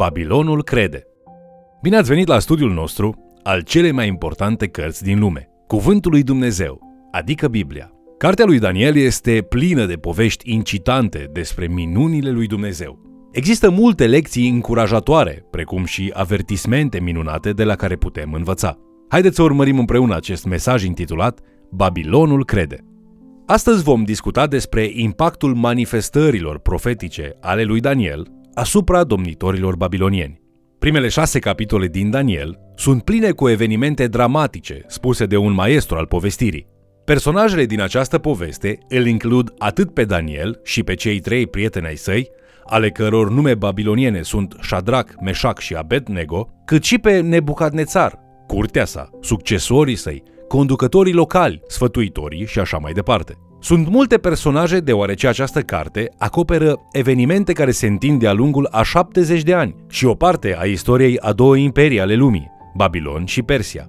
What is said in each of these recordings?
Babilonul crede. Bine ați venit la studiul nostru al celei mai importante cărți din lume, Cuvântul lui Dumnezeu, adică Biblia. Cartea lui Daniel este plină de povești incitante despre minunile lui Dumnezeu. Există multe lecții încurajatoare, precum și avertismente minunate de la care putem învăța. Haideți să urmărim împreună acest mesaj intitulat Babilonul crede. Astăzi vom discuta despre impactul manifestărilor profetice ale lui Daniel asupra domnitorilor babilonieni. Primele șase capitole din Daniel sunt pline cu evenimente dramatice spuse de un maestru al povestirii. Personajele din această poveste îl includ atât pe Daniel și pe cei trei prieteni ai săi, ale căror nume babiloniene sunt Shadrach, Meshach și Abednego, cât și pe Nebucadnețar, curtea sa, succesorii săi, conducătorii locali, sfătuitorii și așa mai departe. Sunt multe personaje deoarece această carte acoperă evenimente care se întind de-a lungul a 70 de ani și o parte a istoriei a două imperii ale lumii, Babilon și Persia.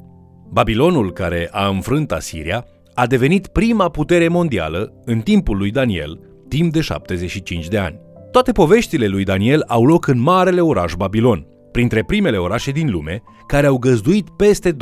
Babilonul, care a înfrânt Asiria, a devenit prima putere mondială în timpul lui Daniel, timp de 75 de ani. Toate poveștile lui Daniel au loc în marele oraș Babilon, printre primele orașe din lume care au găzduit peste 200.000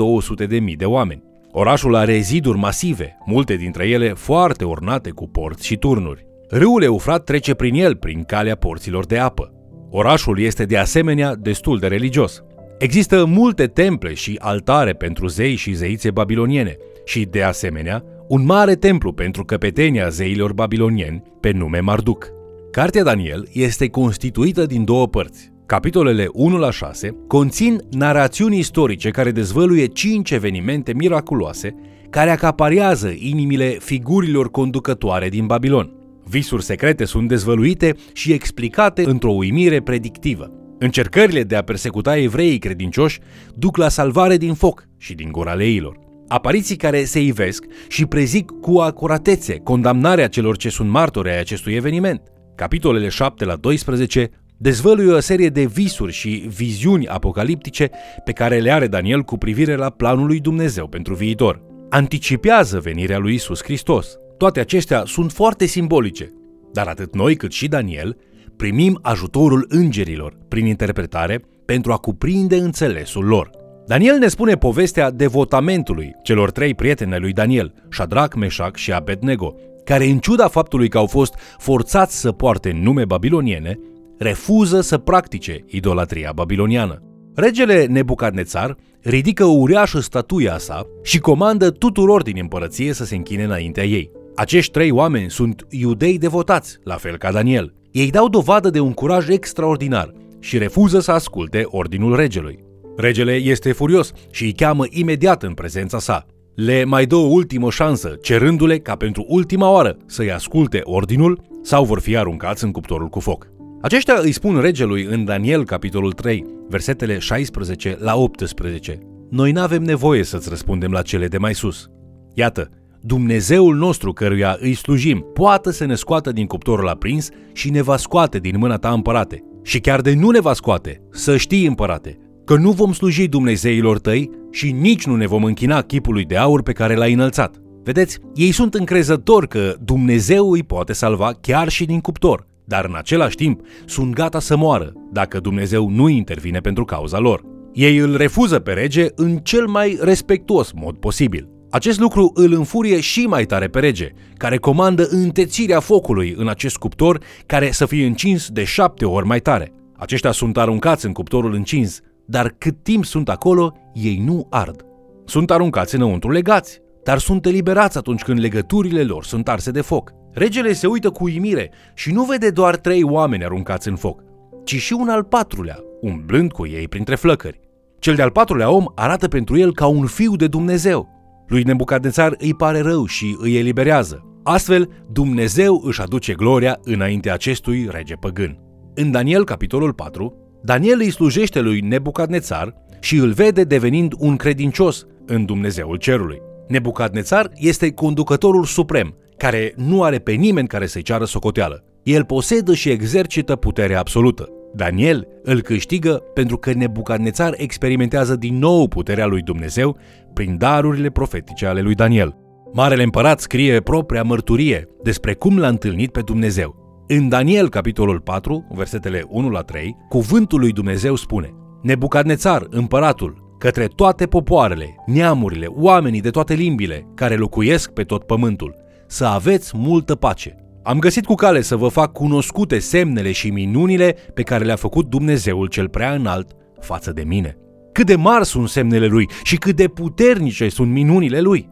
de oameni. Orașul are ziduri masive, multe dintre ele foarte ornate cu porți și turnuri. Râul Eufrat trece prin el, prin calea porților de apă. Orașul este de asemenea destul de religios. Există multe temple și altare pentru zei și zeițe babiloniene și, de asemenea, un mare templu pentru căpetenia zeilor babilonieni pe nume Marduk. Cartea Daniel este constituită din două părți. Capitolele 1 la 6 conțin narațiuni istorice care dezvăluie cinci evenimente miraculoase care acapariază inimile figurilor conducătoare din Babilon. Visuri secrete sunt dezvăluite și explicate într-o uimire predictivă. Încercările de a persecuta evreii credincioși duc la salvare din foc și din gura leilor. Apariții care se ivesc și prezic cu acuratețe condamnarea celor ce sunt martori ai acestui eveniment. Capitolele 7 la 12 dezvăluie o serie de visuri și viziuni apocaliptice pe care le are Daniel cu privire la planul lui Dumnezeu pentru viitor. Anticipează venirea lui Isus Hristos. Toate acestea sunt foarte simbolice, dar atât noi cât și Daniel primim ajutorul îngerilor prin interpretare pentru a cuprinde înțelesul lor. Daniel ne spune povestea devotamentului celor trei prieteni ai lui Daniel, Shadrach, Meshach și Abednego, care în ciuda faptului că au fost forțați să poarte nume babiloniene, refuză să practice idolatria babiloniană. Regele Nebucadnețar ridică o uriașă statuia sa și comandă tuturor din împărăție să se închine înaintea ei. Acești trei oameni sunt iudei devotați, la fel ca Daniel. Ei dau dovadă de un curaj extraordinar și refuză să asculte ordinul regelui. Regele este furios și îi cheamă imediat în prezența sa. Le mai dă o ultimă șansă, cerându-le ca pentru ultima oară să-i asculte ordinul sau vor fi aruncați în cuptorul cu foc. Aceștia îi spun regelui în Daniel, capitolul 3, versetele 16 la 18. Noi n-avem nevoie să-ți răspundem la cele de mai sus. Iată, Dumnezeul nostru căruia îi slujim poate să ne scoată din cuptorul aprins și ne va scoate din mâna ta împărate. Și chiar de nu ne va scoate, să știi împărate, că nu vom sluji Dumnezeilor tăi și nici nu ne vom închina chipului de aur pe care l-ai înălțat. Vedeți, ei sunt încrezători că Dumnezeu îi poate salva chiar și din cuptor, dar în același timp sunt gata să moară dacă Dumnezeu nu intervine pentru cauza lor. Ei îl refuză pe rege în cel mai respectuos mod posibil. Acest lucru îl înfurie și mai tare pe rege, care comandă întețirea focului în acest cuptor care să fie încins de șapte ori mai tare. Aceștia sunt aruncați în cuptorul încins, dar cât timp sunt acolo, ei nu ard. Sunt aruncați înăuntru legați, dar sunt eliberați atunci când legăturile lor sunt arse de foc. Regele se uită cu uimire și nu vede doar trei oameni aruncați în foc, ci și un al patrulea, umblând cu ei printre flăcări. Cel de-al patrulea om arată pentru el ca un fiu de Dumnezeu. Lui Nebucadnețar îi pare rău și îi eliberează. Astfel, Dumnezeu își aduce gloria înainte acestui rege păgân. În Daniel, capitolul 4, Daniel îi slujește lui Nebucadnețar și îl vede devenind un credincios în Dumnezeul cerului. Nebucadnețar este conducătorul suprem, care nu are pe nimeni care să-i ceară socoteală. El posedă și exercită puterea absolută. Daniel îl câștigă pentru că Nebucadnețar experimentează din nou puterea lui Dumnezeu prin darurile profetice ale lui Daniel. Marele împărat scrie propria mărturie despre cum l-a întâlnit pe Dumnezeu. În Daniel, capitolul 4, versetele 1 la 3, cuvântul lui Dumnezeu spune Nebucadnețar, împăratul, către toate popoarele, neamurile, oamenii de toate limbile care locuiesc pe tot pământul, să aveți multă pace. Am găsit cu cale să vă fac cunoscute semnele și minunile pe care le-a făcut Dumnezeul cel prea înalt față de mine. Cât de mari sunt semnele lui și cât de puternice sunt minunile lui.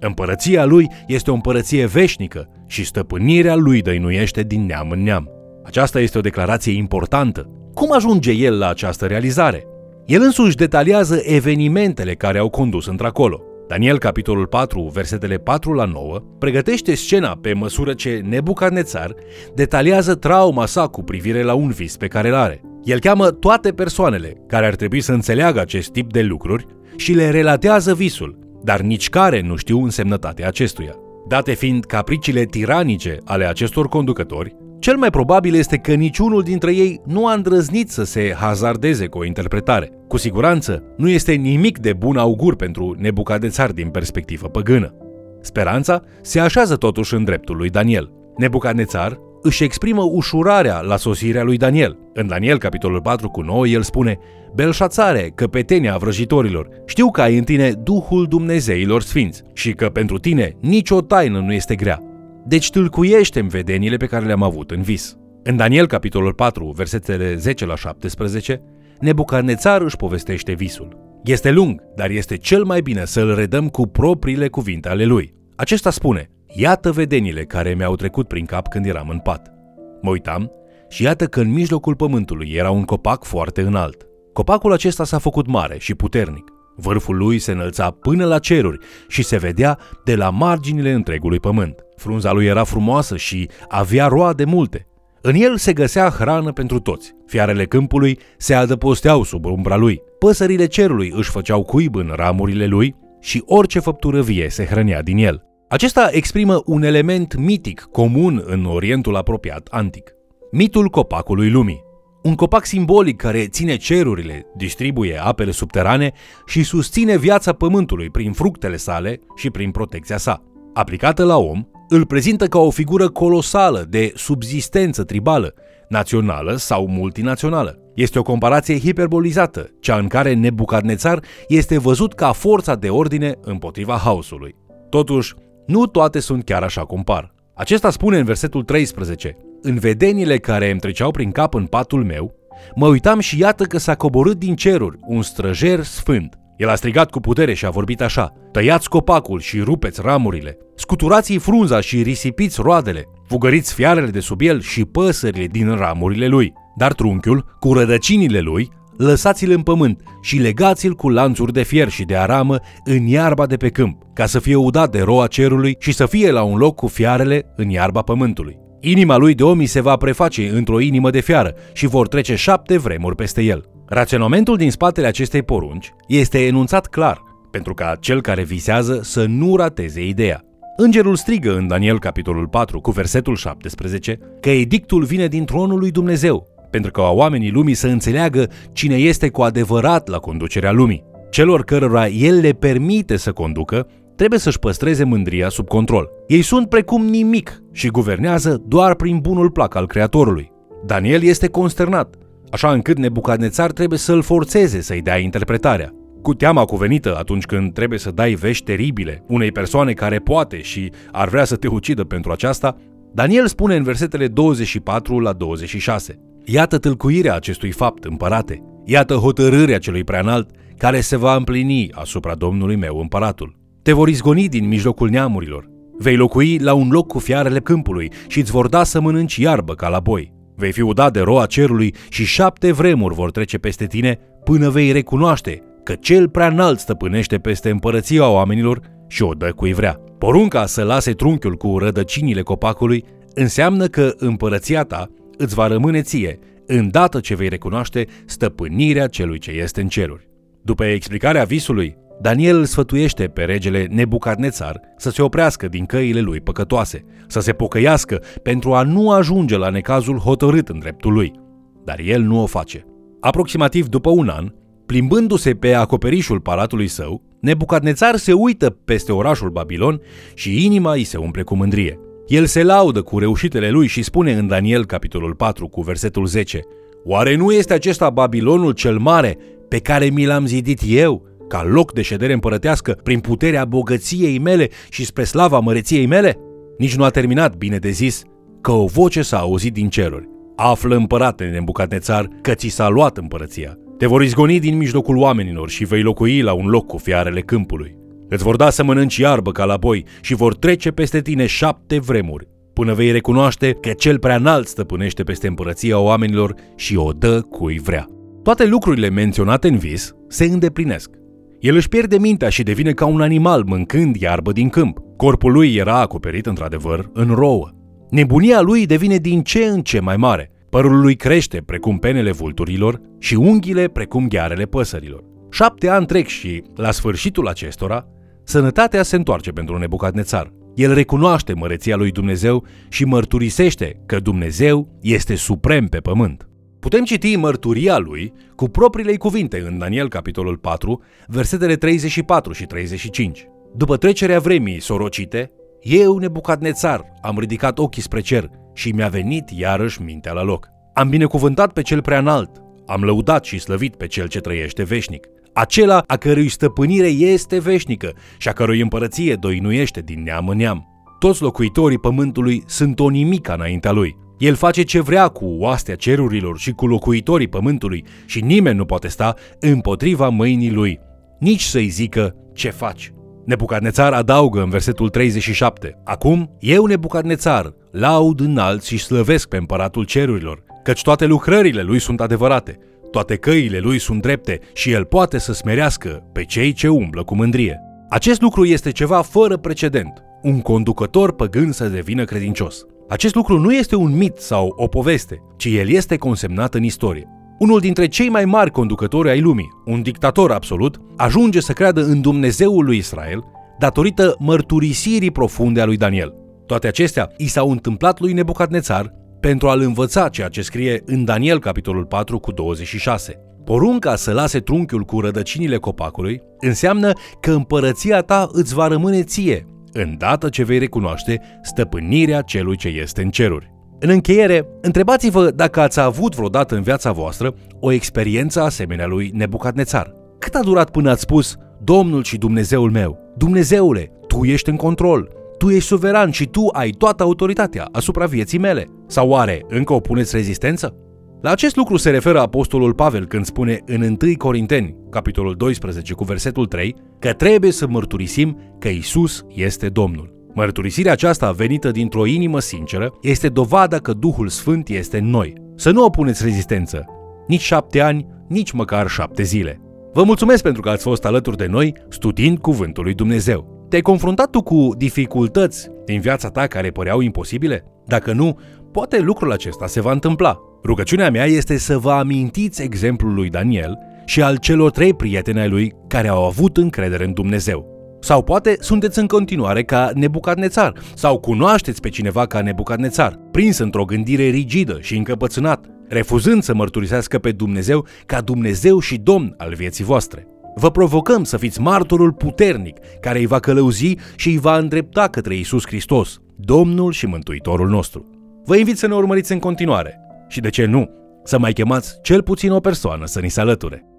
Împărăția lui este o împărăție veșnică și stăpânirea lui dăinuiește din neam în neam. Aceasta este o declarație importantă. Cum ajunge el la această realizare? El însuși detaliază evenimentele care au condus într-acolo. Daniel, capitolul 4, versetele 4 la 9, pregătește scena pe măsură ce Nebucadnețar detaliază trauma sa cu privire la un vis pe care îl are. El cheamă toate persoanele care ar trebui să înțeleagă acest tip de lucruri și le relatează visul, dar nici care nu știu însemnătatea acestuia. Date fiind capriciile tiranice ale acestor conducători, cel mai probabil este că niciunul dintre ei nu a îndrăznit să se hazardeze cu o interpretare. Cu siguranță, nu este nimic de bun augur pentru Nebucadețar din perspectivă păgână. Speranța se așează totuși în dreptul lui Daniel. Nebucadețar își exprimă ușurarea la sosirea lui Daniel. În Daniel, capitolul 4 cu 9, el spune Belșațare, căpetenia vrăjitorilor, știu că ai în tine Duhul Dumnezeilor Sfinți și că pentru tine nicio taină nu este grea. Deci tâlcuiește în vedenile pe care le-am avut în vis. În Daniel, capitolul 4, versetele 10 la 17, Nebucarnețar își povestește visul. Este lung, dar este cel mai bine să-l redăm cu propriile cuvinte ale lui. Acesta spune, Iată vedenile care mi-au trecut prin cap când eram în pat. Mă uitam și iată că în mijlocul pământului era un copac foarte înalt. Copacul acesta s-a făcut mare și puternic. Vârful lui se înălța până la ceruri și se vedea de la marginile întregului pământ. Frunza lui era frumoasă și avea roade multe. În el se găsea hrană pentru toți. Fiarele câmpului se adăposteau sub umbra lui. Păsările cerului își făceau cuib în ramurile lui și orice făptură vie se hrănea din el. Acesta exprimă un element mitic comun în Orientul apropiat antic. Mitul copacului lumii. Un copac simbolic care ține cerurile, distribuie apele subterane și susține viața pământului prin fructele sale și prin protecția sa. Aplicată la om, îl prezintă ca o figură colosală de subzistență tribală, națională sau multinațională. Este o comparație hiperbolizată, cea în care Nebucadnețar este văzut ca forța de ordine împotriva haosului. Totuși, nu toate sunt chiar așa cum par. Acesta spune în versetul 13, În vedenile care îmi treceau prin cap în patul meu, mă uitam și iată că s-a coborât din ceruri un străjer sfânt. El a strigat cu putere și a vorbit așa, Tăiați copacul și rupeți ramurile, scuturați-i frunza și risipiți roadele, fugăriți fiarele de sub el și păsările din ramurile lui. Dar trunchiul, cu rădăcinile lui, lăsați-l în pământ și legați-l cu lanțuri de fier și de aramă în iarba de pe câmp, ca să fie udat de roa cerului și să fie la un loc cu fiarele în iarba pământului. Inima lui de om se va preface într-o inimă de fiară și vor trece șapte vremuri peste el. Raționamentul din spatele acestei porunci este enunțat clar, pentru ca cel care visează să nu rateze ideea. Îngerul strigă în Daniel capitolul 4 cu versetul 17 că edictul vine din tronul lui Dumnezeu pentru ca oamenii lumii să înțeleagă cine este cu adevărat la conducerea lumii. Celor cărora el le permite să conducă, trebuie să-și păstreze mândria sub control. Ei sunt precum nimic și guvernează doar prin bunul plac al Creatorului. Daniel este consternat, așa încât Nebucadnețar trebuie să-l forțeze să-i dea interpretarea. Cu teama cuvenită atunci când trebuie să dai vești teribile unei persoane care poate și ar vrea să te ucidă pentru aceasta, Daniel spune în versetele 24 la 26. Iată tâlcuirea acestui fapt, împărate. Iată hotărârea celui preanalt care se va împlini asupra Domnului meu împăratul. Te vor izgoni din mijlocul neamurilor. Vei locui la un loc cu fiarele câmpului și îți vor da să mănânci iarbă ca la boi. Vei fi udat de roa cerului și șapte vremuri vor trece peste tine până vei recunoaște că cel prea înalt stăpânește peste împărăția oamenilor și o dă cui vrea. Porunca să lase trunchiul cu rădăcinile copacului înseamnă că împărăția ta îți va rămâne ție, îndată ce vei recunoaște stăpânirea celui ce este în ceruri. După explicarea visului, Daniel îl sfătuiește pe regele Nebucadnețar să se oprească din căile lui păcătoase, să se pocăiască pentru a nu ajunge la necazul hotărât în dreptul lui. Dar el nu o face. Aproximativ după un an, plimbându-se pe acoperișul palatului său, Nebucadnețar se uită peste orașul Babilon și inima îi se umple cu mândrie. El se laudă cu reușitele lui și spune în Daniel capitolul 4 cu versetul 10 Oare nu este acesta Babilonul cel mare pe care mi l-am zidit eu, ca loc de ședere împărătească prin puterea bogăției mele și spre slava măreției mele? Nici nu a terminat, bine de zis, că o voce s-a auzit din ceruri. Află împărate Nebucadnețar că ți s-a luat împărăția. Te vor izgoni din mijlocul oamenilor și vei locui la un loc cu fiarele câmpului. Îți vor da să mănânci iarbă ca la boi și vor trece peste tine șapte vremuri, până vei recunoaște că cel prea înalt stăpânește peste împărăția oamenilor și o dă cui vrea. Toate lucrurile menționate în vis se îndeplinesc. El își pierde mintea și devine ca un animal mâncând iarbă din câmp. Corpul lui era acoperit într-adevăr în rouă. Nebunia lui devine din ce în ce mai mare. Părul lui crește precum penele vulturilor și unghiile precum ghearele păsărilor. Șapte ani trec și, la sfârșitul acestora, sănătatea se întoarce pentru Nebucadnețar. El recunoaște măreția lui Dumnezeu și mărturisește că Dumnezeu este suprem pe pământ. Putem citi mărturia lui cu propriile cuvinte în Daniel capitolul 4, versetele 34 și 35. După trecerea vremii sorocite, eu, Nebucadnețar, am ridicat ochii spre cer și mi-a venit iarăși mintea la loc. Am binecuvântat pe cel prea înalt, am lăudat și slăvit pe cel ce trăiește veșnic, acela a cărui stăpânire este veșnică și a cărui împărăție doinuiește din neam în neam. Toți locuitorii pământului sunt o nimica înaintea lui. El face ce vrea cu oastea cerurilor și cu locuitorii pământului și nimeni nu poate sta împotriva mâinii lui, nici să-i zică ce faci. Nebucadnețar adaugă în versetul 37, Acum, eu, Nebucadnețar, laud înalt și slăvesc pe împăratul cerurilor, căci toate lucrările lui sunt adevărate, toate căile lui sunt drepte și el poate să smerească pe cei ce umblă cu mândrie. Acest lucru este ceva fără precedent, un conducător păgân să devină credincios. Acest lucru nu este un mit sau o poveste, ci el este consemnat în istorie. Unul dintre cei mai mari conducători ai lumii, un dictator absolut, ajunge să creadă în Dumnezeul lui Israel datorită mărturisirii profunde a lui Daniel. Toate acestea i s-au întâmplat lui Nebucadnețar pentru a-l învăța ceea ce scrie în Daniel capitolul 4 cu 26. Porunca să lase trunchiul cu rădăcinile copacului înseamnă că împărăția ta îți va rămâne ție, îndată ce vei recunoaște stăpânirea celui ce este în ceruri. În încheiere, întrebați-vă dacă ați avut vreodată în viața voastră o experiență asemenea lui Nebucadnețar. Cât a durat până ați spus, Domnul și Dumnezeul meu, Dumnezeule, Tu ești în control, Tu ești suveran și Tu ai toată autoritatea asupra vieții mele? Sau oare încă opuneți rezistență? La acest lucru se referă apostolul Pavel când spune în 1 Corinteni, capitolul 12 cu versetul 3, că trebuie să mărturisim că Isus este Domnul. Mărturisirea aceasta venită dintr-o inimă sinceră este dovada că Duhul Sfânt este în noi. Să nu opuneți rezistență, nici șapte ani, nici măcar șapte zile. Vă mulțumesc pentru că ați fost alături de noi studiind Cuvântul lui Dumnezeu. Te-ai confruntat tu cu dificultăți din viața ta care păreau imposibile? Dacă nu, poate lucrul acesta se va întâmpla. Rugăciunea mea este să vă amintiți exemplul lui Daniel și al celor trei prieteni ai lui care au avut încredere în Dumnezeu. Sau poate sunteți în continuare ca Nebucadnețar, sau cunoașteți pe cineva ca Nebucadnețar, prins într-o gândire rigidă și încăpățânat, refuzând să mărturisească pe Dumnezeu ca Dumnezeu și Domn al vieții voastre. Vă provocăm să fiți martorul puternic care îi va călăuzi și îi va îndrepta către Isus Hristos, Domnul și Mântuitorul nostru. Vă invit să ne urmăriți în continuare și, de ce nu, să mai chemați cel puțin o persoană să ni se alăture.